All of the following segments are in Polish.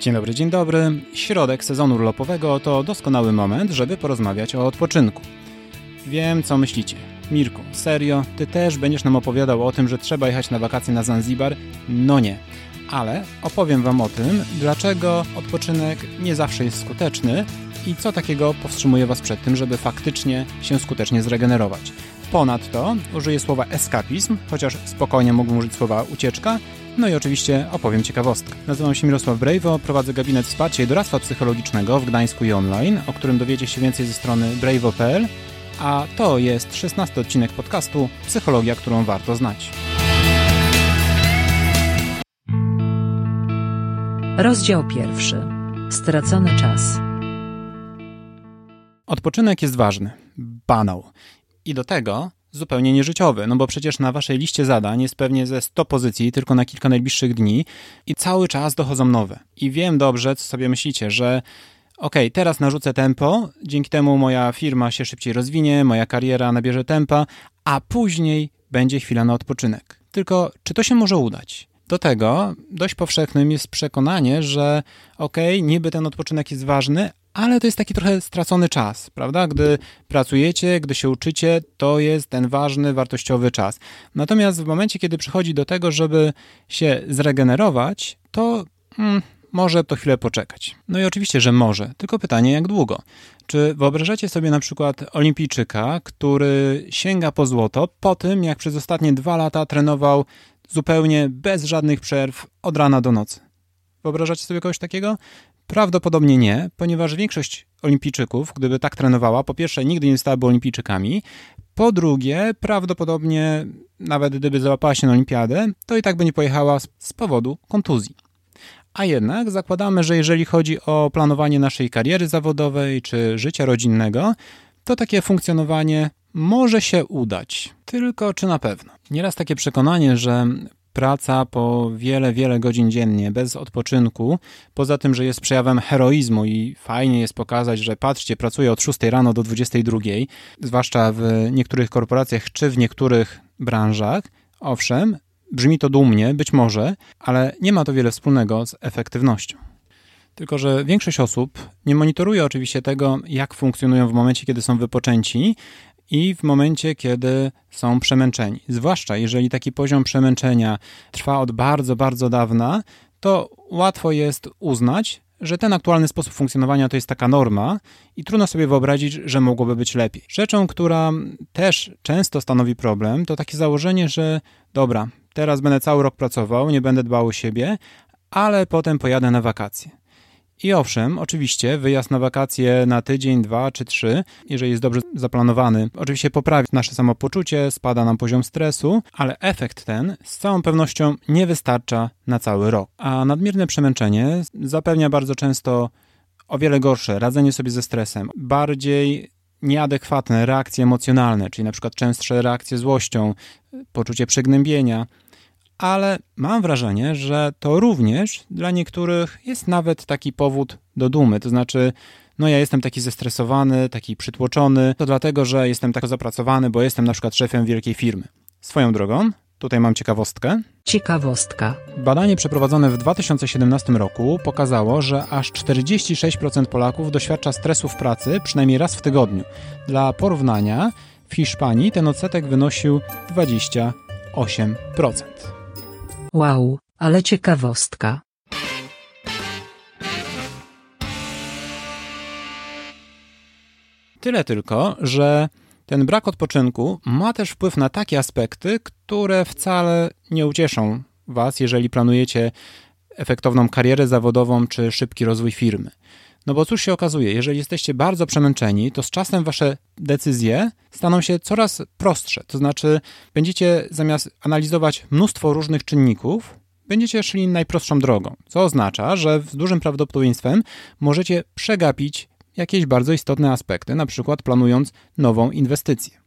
Dzień dobry, dzień dobry. Środek sezonu urlopowego to doskonały moment, żeby porozmawiać o odpoczynku. Wiem, co myślicie. Mirku, serio? Ty też będziesz nam opowiadał o tym, że trzeba jechać na wakacje na Zanzibar? No nie. Ale opowiem Wam o tym, dlaczego odpoczynek nie zawsze jest skuteczny i co takiego powstrzymuje Was przed tym, żeby faktycznie się skutecznie zregenerować. Ponadto użyję słowa eskapizm, chociaż spokojnie mógłbym użyć słowa ucieczka, no i oczywiście opowiem ciekawostkę. Nazywam się Mirosław Brejwo, prowadzę gabinet wsparcia i doradztwa psychologicznego w Gdańsku i online, o którym dowiecie się więcej ze strony brejwo.pl, a to jest 16 odcinek podcastu Psychologia, którą warto znać. Rozdział pierwszy. Stracony czas. Odpoczynek jest ważny. Banał. I do tego zupełnie nieżyciowy, no bo przecież na waszej liście zadań jest pewnie ze 100 pozycji tylko na kilka najbliższych dni i cały czas dochodzą nowe. I wiem dobrze, co sobie myślicie, że ok, teraz narzucę tempo, dzięki temu moja firma się szybciej rozwinie, moja kariera nabierze tempa, a później będzie chwila na odpoczynek. Tylko czy to się może udać? Do tego dość powszechnym jest przekonanie, że ok, niby ten odpoczynek jest ważny, ale to jest taki trochę stracony czas, prawda? Gdy pracujecie, gdy się uczycie, to jest ten ważny, wartościowy czas. Natomiast w momencie, kiedy przychodzi do tego, żeby się zregenerować, to hmm, może to chwilę poczekać. No i oczywiście, że może, tylko pytanie, jak długo? Czy wyobrażacie sobie na przykład olimpijczyka, który sięga po złoto po tym, jak przez ostatnie dwa lata trenował zupełnie bez żadnych przerw od rana do nocy? Wyobrażacie sobie kogoś takiego? Prawdopodobnie nie, ponieważ większość olimpijczyków, gdyby tak trenowała, po pierwsze nigdy nie stałaby olimpijczykami, po drugie prawdopodobnie nawet gdyby załapała się na olimpiadę, to i tak by nie pojechała z powodu kontuzji. A jednak zakładamy, że jeżeli chodzi o planowanie naszej kariery zawodowej czy życia rodzinnego, to takie funkcjonowanie może się udać. Tylko czy na pewno? Nieraz takie przekonanie, że praca po wiele, wiele godzin dziennie, bez odpoczynku, poza tym, że jest przejawem heroizmu i fajnie jest pokazać, że patrzcie, pracuję od 6 rano do 22, zwłaszcza w niektórych korporacjach czy w niektórych branżach, owszem, brzmi to dumnie, być może, ale nie ma to wiele wspólnego z efektywnością. Tylko, że większość osób nie monitoruje oczywiście tego, jak funkcjonują w momencie, kiedy są wypoczęci, i w momencie, kiedy są przemęczeni. Zwłaszcza jeżeli taki poziom przemęczenia trwa od bardzo, bardzo dawna, to łatwo jest uznać, że ten aktualny sposób funkcjonowania to jest taka norma i trudno sobie wyobrazić, że mogłoby być lepiej. Rzeczą, która też często stanowi problem, to takie założenie, że dobra, teraz będę cały rok pracował, nie będę dbał o siebie, ale potem pojadę na wakacje. I owszem, oczywiście wyjazd na wakacje na tydzień, dwa czy trzy, jeżeli jest dobrze zaplanowany, oczywiście poprawi nasze samopoczucie, spada nam poziom stresu, ale efekt ten z całą pewnością nie wystarcza na cały rok. A nadmierne przemęczenie zapewnia bardzo często o wiele gorsze radzenie sobie ze stresem, bardziej nieadekwatne reakcje emocjonalne, czyli na przykład częstsze reakcje złością, poczucie przygnębienia, ale mam wrażenie, że to również dla niektórych jest nawet taki powód do dumy. To znaczy, no ja jestem taki zestresowany, taki przytłoczony, to dlatego, że jestem tak zapracowany, bo jestem na przykład szefem wielkiej firmy. Swoją drogą, tutaj mam ciekawostkę. Ciekawostka. Badanie przeprowadzone w 2017 roku pokazało, że aż 46% Polaków doświadcza stresu w pracy przynajmniej raz w tygodniu. Dla porównania, w Hiszpanii ten odsetek wynosił 28%. Wow, ale ciekawostka. Tyle tylko, że ten brak odpoczynku ma też wpływ na takie aspekty, które wcale nie ucieszą Was, jeżeli planujecie efektowną karierę zawodową czy szybki rozwój firmy. No bo cóż się okazuje, jeżeli jesteście bardzo przemęczeni, to z czasem wasze decyzje staną się coraz prostsze. To znaczy, będziecie zamiast analizować mnóstwo różnych czynników, będziecie szli najprostszą drogą, co oznacza, że z dużym prawdopodobieństwem możecie przegapić jakieś bardzo istotne aspekty, na przykład planując nową inwestycję.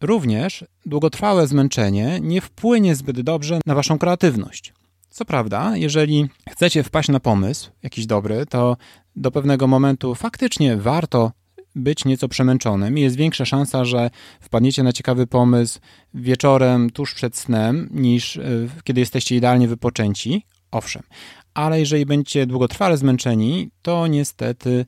Również długotrwałe zmęczenie nie wpłynie zbyt dobrze na waszą kreatywność. Co prawda, jeżeli chcecie wpaść na pomysł jakiś dobry, to do pewnego momentu faktycznie warto być nieco przemęczonym i jest większa szansa, że wpadniecie na ciekawy pomysł wieczorem tuż przed snem, niż e, kiedy jesteście idealnie wypoczęci. Owszem, ale jeżeli będziecie długotrwale zmęczeni, to niestety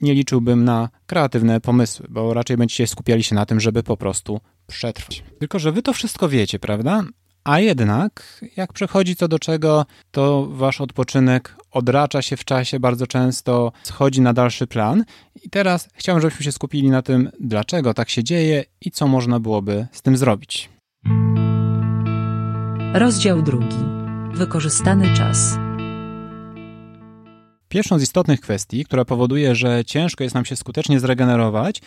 nie liczyłbym na kreatywne pomysły, bo raczej będziecie skupiali się na tym, żeby po prostu przetrwać. Tylko, że wy to wszystko wiecie, prawda? A jednak, jak przechodzi co do czego, to wasz odpoczynek odracza się w czasie bardzo często, schodzi na dalszy plan. I teraz chciałbym, żebyśmy się skupili na tym, dlaczego tak się dzieje i co można byłoby z tym zrobić. Rozdział drugi. Wykorzystany czas. Pierwszą z istotnych kwestii, która powoduje, że ciężko jest nam się skutecznie zregenerować,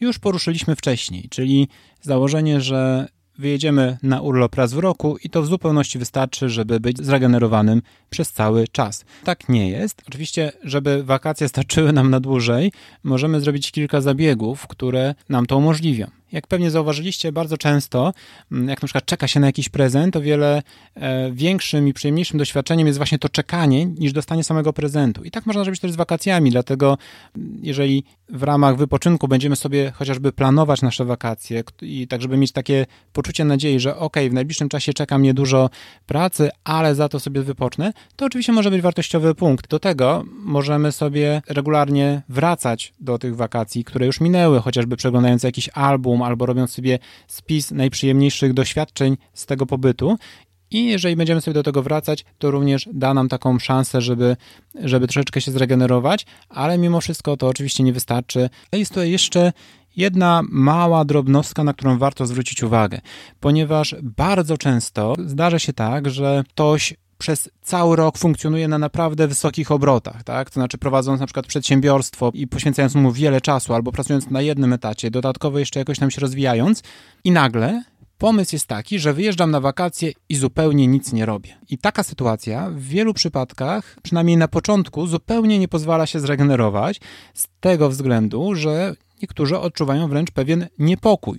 już poruszyliśmy wcześniej, czyli założenie, że wyjedziemy na urlop raz w roku i to w zupełności wystarczy, żeby być zregenerowanym przez cały czas. Tak nie jest. Oczywiście, żeby wakacje starczyły nam na dłużej, możemy zrobić kilka zabiegów, które nam to umożliwią. Jak pewnie zauważyliście, bardzo często, mm, jak na przykład czeka się na jakiś prezent, o wiele e, większym i przyjemniejszym doświadczeniem jest właśnie to czekanie, niż dostanie samego prezentu. I tak można zrobić też z wakacjami, dlatego mm, jeżeli w ramach wypoczynku będziemy sobie chociażby planować nasze wakacje i tak, żeby mieć takie poczucie nadziei, że ok, w najbliższym czasie czeka mnie dużo pracy, ale za to sobie wypocznę, to oczywiście może być wartościowy punkt. Do tego możemy sobie regularnie wracać do tych wakacji, które już minęły, chociażby przeglądając jakiś album albo robiąc sobie spis najprzyjemniejszych doświadczeń z tego pobytu i jeżeli będziemy sobie do tego wracać, to również da nam taką szansę, żeby, żeby troszeczkę się zregenerować, ale mimo wszystko to oczywiście nie wystarczy. Jest tutaj jeszcze jedna mała drobnostka, na którą warto zwrócić uwagę, ponieważ bardzo często zdarza się tak, że ktoś przez cały rok funkcjonuje na naprawdę wysokich obrotach, tak? To znaczy prowadząc na przykład przedsiębiorstwo i poświęcając mu wiele czasu, albo pracując na jednym etacie, dodatkowo jeszcze jakoś tam się rozwijając i nagle pomysł jest taki, że wyjeżdżam na wakacje i zupełnie nic nie robię. I taka sytuacja w wielu przypadkach, przynajmniej na początku, zupełnie nie pozwala się zregenerować z tego względu, że niektórzy odczuwają wręcz pewien niepokój.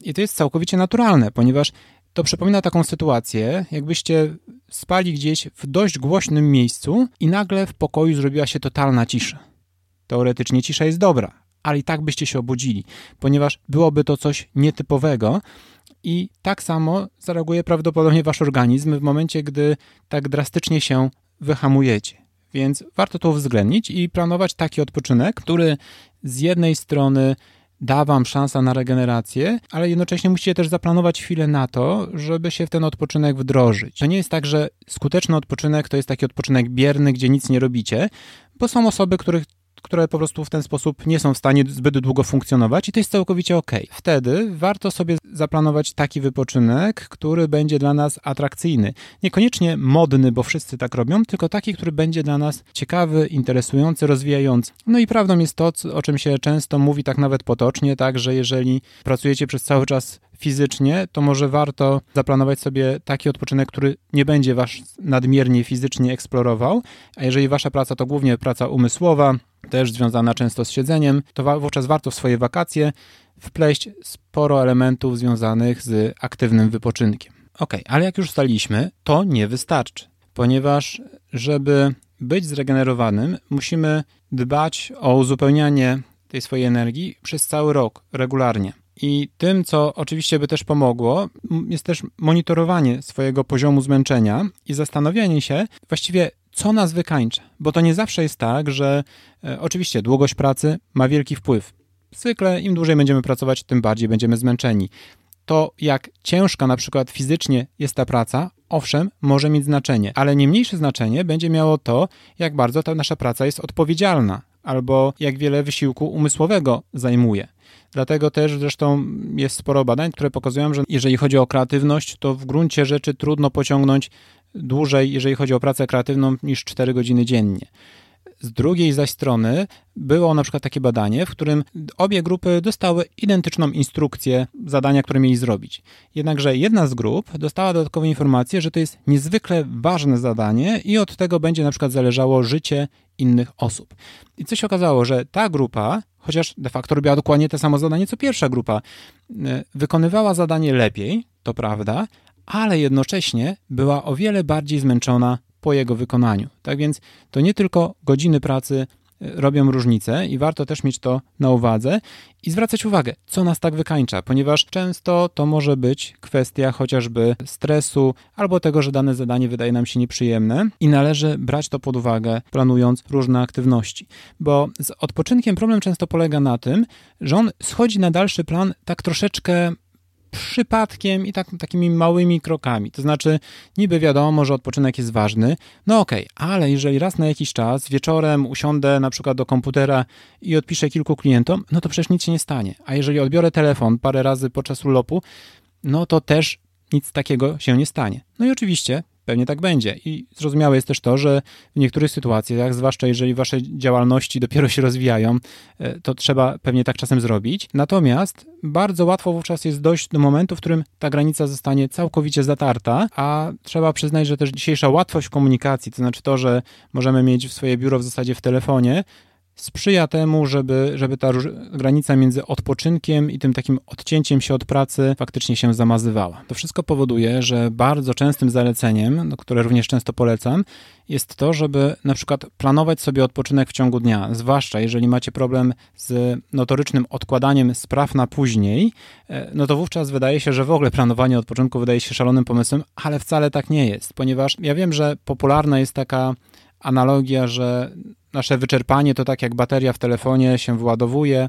I to jest całkowicie naturalne, ponieważ to przypomina taką sytuację, jakbyście spali gdzieś w dość głośnym miejscu i nagle w pokoju zrobiła się totalna cisza. Teoretycznie cisza jest dobra, ale i tak byście się obudzili, ponieważ byłoby to coś nietypowego i tak samo zareaguje prawdopodobnie wasz organizm w momencie, gdy tak drastycznie się wyhamujecie. Więc warto to uwzględnić i planować taki odpoczynek, który z jednej strony da wam szansa na regenerację, ale jednocześnie musicie też zaplanować chwilę na to, żeby się w ten odpoczynek wdrożyć. To nie jest tak, że skuteczny odpoczynek to jest taki odpoczynek bierny, gdzie nic nie robicie, bo są osoby, których które po prostu w ten sposób nie są w stanie zbyt długo funkcjonować i to jest całkowicie ok. Wtedy warto sobie zaplanować taki wypoczynek, który będzie dla nas atrakcyjny. Niekoniecznie modny, bo wszyscy tak robią, tylko taki, który będzie dla nas ciekawy, interesujący, rozwijający. No i prawdą jest to, o czym się często mówi tak nawet potocznie, tak, że jeżeli pracujecie przez cały czas fizycznie, to może warto zaplanować sobie taki odpoczynek, który nie będzie was nadmiernie fizycznie eksplorował, a jeżeli wasza praca to głównie praca umysłowa, też związana często z siedzeniem, to wówczas warto w swoje wakacje wpleść sporo elementów związanych z aktywnym wypoczynkiem. Ok, ale jak już ustaliśmy, to nie wystarczy, ponieważ żeby być zregenerowanym, musimy dbać o uzupełnianie tej swojej energii przez cały rok, regularnie. I tym, co oczywiście by też pomogło, jest też monitorowanie swojego poziomu zmęczenia i zastanowienie się właściwie, co nas wykańcza. Bo to nie zawsze jest tak, że e, oczywiście długość pracy ma wielki wpływ. Zwykle im dłużej będziemy pracować, tym bardziej będziemy zmęczeni. To, jak ciężka na przykład fizycznie jest ta praca, owszem, może mieć znaczenie, ale nie mniejsze znaczenie będzie miało to, jak bardzo ta nasza praca jest odpowiedzialna, albo jak wiele wysiłku umysłowego zajmuje. Dlatego też zresztą jest sporo badań, które pokazują, że jeżeli chodzi o kreatywność, to w gruncie rzeczy trudno pociągnąć dłużej, jeżeli chodzi o pracę kreatywną, niż 4 godziny dziennie. Z drugiej zaś strony było na przykład takie badanie, w którym obie grupy dostały identyczną instrukcję zadania, które mieli zrobić. Jednakże jedna z grup dostała dodatkowe informacje, że to jest niezwykle ważne zadanie i od tego będzie na przykład zależało życie innych osób. I co się okazało, że ta grupa, chociaż de facto robiła dokładnie te samo zadanie co pierwsza grupa, e, wykonywała zadanie lepiej, to prawda, ale jednocześnie była o wiele bardziej zmęczona po jego wykonaniu. Tak więc to nie tylko godziny pracy robią różnicę i warto też mieć to na uwadze i zwracać uwagę, co nas tak wykańcza, ponieważ często to może być kwestia chociażby stresu albo tego, że dane zadanie wydaje nam się nieprzyjemne i należy brać to pod uwagę, planując różne aktywności. Bo z odpoczynkiem problem często polega na tym, że on schodzi na dalszy plan tak troszeczkę przypadkiem i tak, takimi małymi krokami. To znaczy, niby wiadomo, że odpoczynek jest ważny, no okej, okay, ale jeżeli raz na jakiś czas wieczorem usiądę na przykład do komputera i odpiszę kilku klientom, no to przecież nic się nie stanie. A jeżeli odbiorę telefon parę razy podczas urlopu, no to też nic takiego się nie stanie. No i oczywiście Pewnie tak będzie. I zrozumiałe jest też to, że w niektórych sytuacjach, zwłaszcza jeżeli wasze działalności dopiero się rozwijają, e, to trzeba pewnie tak czasem zrobić. Natomiast bardzo łatwo wówczas jest dojść do momentu, w którym ta granica zostanie całkowicie zatarta, a trzeba przyznać, że też dzisiejsza łatwość komunikacji, to znaczy to, że możemy mieć swoje biuro w zasadzie w telefonie, sprzyja temu, żeby, żeby ta granica między odpoczynkiem i tym takim odcięciem się od pracy faktycznie się zamazywała. To wszystko powoduje, że bardzo częstym zaleceniem, no, które również często polecam, jest to, żeby na przykład planować sobie odpoczynek w ciągu dnia, zwłaszcza jeżeli macie problem z notorycznym odkładaniem spraw na później, e, no to wówczas wydaje się, że w ogóle planowanie odpoczynku wydaje się szalonym pomysłem, ale wcale tak nie jest, ponieważ ja wiem, że popularna jest taka analogia, że nasze wyczerpanie to tak jak bateria w telefonie się wyładowuje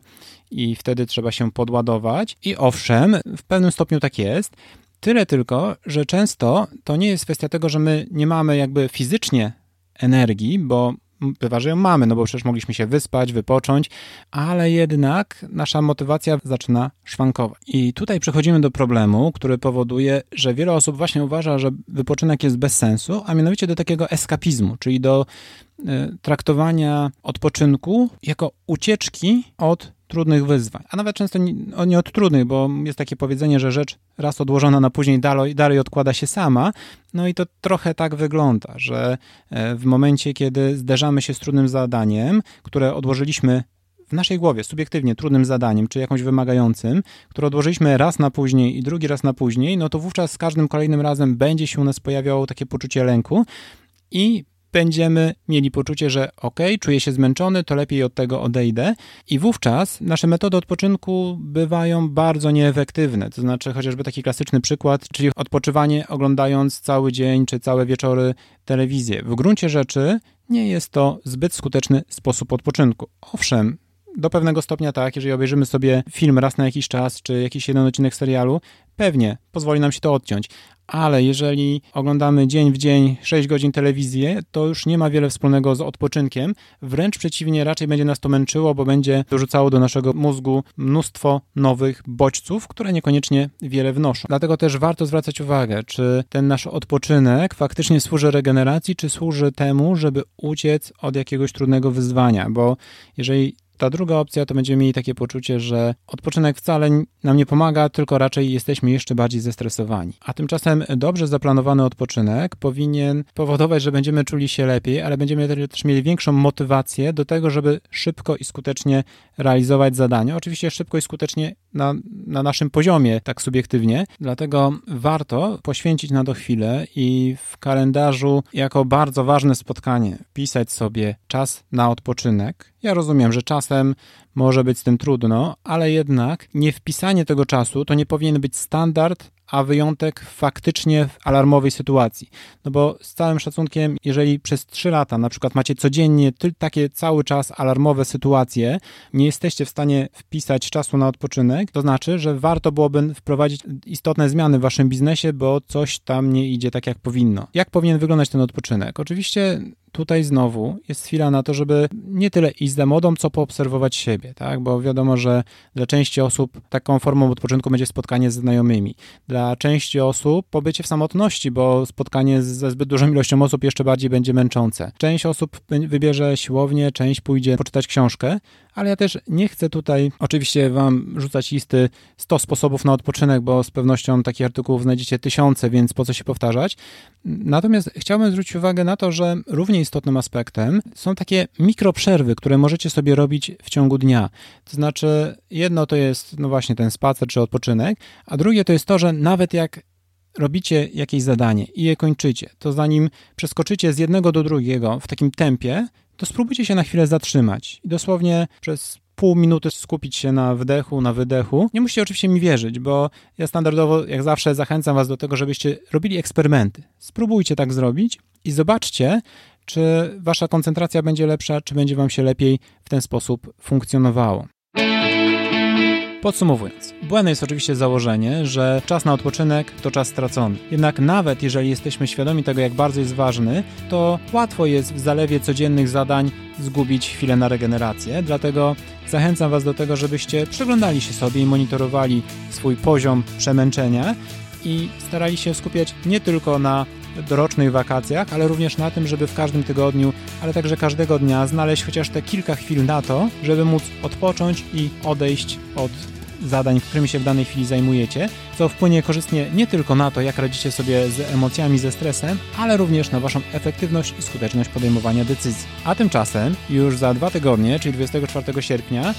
i wtedy trzeba się podładować. I owszem, w pewnym stopniu tak jest. Tyle tylko, że często to nie jest kwestia tego, że my nie mamy jakby fizycznie energii, bo bywa, że ją mamy, no bo przecież mogliśmy się wyspać, wypocząć, ale jednak nasza motywacja zaczyna szwankować. I tutaj przechodzimy do problemu, który powoduje, że wiele osób właśnie uważa, że wypoczynek jest bez sensu, a mianowicie do takiego eskapizmu, czyli do traktowania odpoczynku jako ucieczki od trudnych wyzwań, a nawet często nie, nie od trudnych, bo jest takie powiedzenie, że rzecz raz odłożona na później dalej, dalej odkłada się sama, no i to trochę tak wygląda, że e, w momencie, kiedy zderzamy się z trudnym zadaniem, które odłożyliśmy w naszej głowie, subiektywnie trudnym zadaniem, czy jakąś wymagającym, które odłożyliśmy raz na później i drugi raz na później, no to wówczas z każdym kolejnym razem będzie się u nas pojawiało takie poczucie lęku i będziemy mieli poczucie, że ok, czuję się zmęczony, to lepiej od tego odejdę. I wówczas nasze metody odpoczynku bywają bardzo nieefektywne. To znaczy, chociażby taki klasyczny przykład, czyli odpoczywanie oglądając cały dzień czy całe wieczory telewizję. W gruncie rzeczy nie jest to zbyt skuteczny sposób odpoczynku. Owszem, do pewnego stopnia tak, jeżeli obejrzymy sobie film raz na jakiś czas, czy jakiś jeden odcinek serialu, pewnie pozwoli nam się to odciąć, ale jeżeli oglądamy dzień w dzień 6 godzin telewizję, to już nie ma wiele wspólnego z odpoczynkiem. Wręcz przeciwnie, raczej będzie nas to męczyło, bo będzie dorzucało do naszego mózgu mnóstwo nowych bodźców, które niekoniecznie wiele wnoszą. Dlatego też warto zwracać uwagę, czy ten nasz odpoczynek faktycznie służy regeneracji, czy służy temu, żeby uciec od jakiegoś trudnego wyzwania, bo jeżeli ta druga opcja to będziemy mieli takie poczucie, że odpoczynek wcale nam nie pomaga, tylko raczej jesteśmy jeszcze bardziej zestresowani. A tymczasem dobrze zaplanowany odpoczynek powinien powodować, że będziemy czuli się lepiej, ale będziemy też mieli większą motywację do tego, żeby szybko i skutecznie realizować zadania. Oczywiście szybko i skutecznie na, na naszym poziomie, tak subiektywnie. Dlatego warto poświęcić na to chwilę i w kalendarzu jako bardzo ważne spotkanie pisać sobie czas na odpoczynek. Ja rozumiem, że czasem może być z tym trudno, ale jednak nie wpisanie tego czasu to nie powinien być standard a wyjątek faktycznie w alarmowej sytuacji. No bo z całym szacunkiem, jeżeli przez 3 lata na przykład macie codziennie takie cały czas alarmowe sytuacje, nie jesteście w stanie wpisać czasu na odpoczynek, to znaczy, że warto byłoby wprowadzić istotne zmiany w waszym biznesie, bo coś tam nie idzie tak jak powinno. Jak powinien wyglądać ten odpoczynek? Oczywiście tutaj znowu jest chwila na to, żeby nie tyle iść za modą, co poobserwować siebie, tak? Bo wiadomo, że dla części osób taką formą odpoczynku będzie spotkanie ze znajomymi. Dla części osób pobycie w samotności, bo spotkanie ze zbyt dużą ilością osób jeszcze bardziej będzie męczące. Część osób wybierze siłownię, część pójdzie poczytać książkę, ale ja też nie chcę tutaj oczywiście wam rzucać listy 100 sposobów na odpoczynek, bo z pewnością takich artykułów znajdziecie tysiące, więc po co się powtarzać. Natomiast chciałbym zwrócić uwagę na to, że równie istotnym aspektem są takie mikroprzerwy, które możecie sobie robić w ciągu dnia. To znaczy, jedno to jest, no właśnie, ten spacer czy odpoczynek, a drugie to jest to, że nawet jak robicie jakieś zadanie i je kończycie, to zanim przeskoczycie z jednego do drugiego w takim tempie, to spróbujcie się na chwilę zatrzymać i dosłownie przez pół minuty skupić się na wdechu, na wydechu. Nie musicie oczywiście mi wierzyć, bo ja standardowo, jak zawsze, zachęcam Was do tego, żebyście robili eksperymenty. Spróbujcie tak zrobić i zobaczcie, czy Wasza koncentracja będzie lepsza, czy będzie Wam się lepiej w ten sposób funkcjonowało. Podsumowując, błędne jest oczywiście założenie, że czas na odpoczynek to czas stracony. Jednak nawet jeżeli jesteśmy świadomi tego, jak bardzo jest ważny, to łatwo jest w zalewie codziennych zadań zgubić chwilę na regenerację. Dlatego zachęcam Was do tego, żebyście przyglądali się sobie i monitorowali swój poziom przemęczenia i starali się skupiać nie tylko na dorocznych wakacjach, ale również na tym, żeby w każdym tygodniu, ale także każdego dnia znaleźć chociaż te kilka chwil na to, żeby móc odpocząć i odejść od zadań, którymi się w danej chwili zajmujecie, co wpłynie korzystnie nie tylko na to, jak radzicie sobie z emocjami, ze stresem, ale również na Waszą efektywność i skuteczność podejmowania decyzji. A tymczasem już za dwa tygodnie, czyli 24 sierpnia,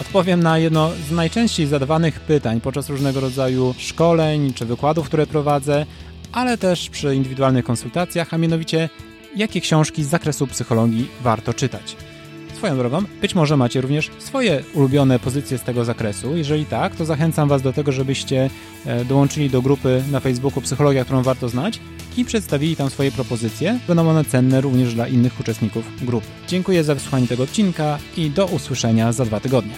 Odpowiem na jedno z najczęściej zadawanych pytań podczas różnego rodzaju szkoleń czy wykładów, które prowadzę, ale też przy indywidualnych konsultacjach, a mianowicie jakie książki z zakresu psychologii warto czytać. Swoją drogą, być może macie również swoje ulubione pozycje z tego zakresu. Jeżeli tak, to zachęcam Was do tego, żebyście e, dołączyli do grupy na Facebooku Psychologia, którą warto znać i przedstawili tam swoje propozycje. Będą one cenne również dla innych uczestników grupy. Dziękuję za wysłuchanie tego odcinka i do usłyszenia za dwa tygodnie.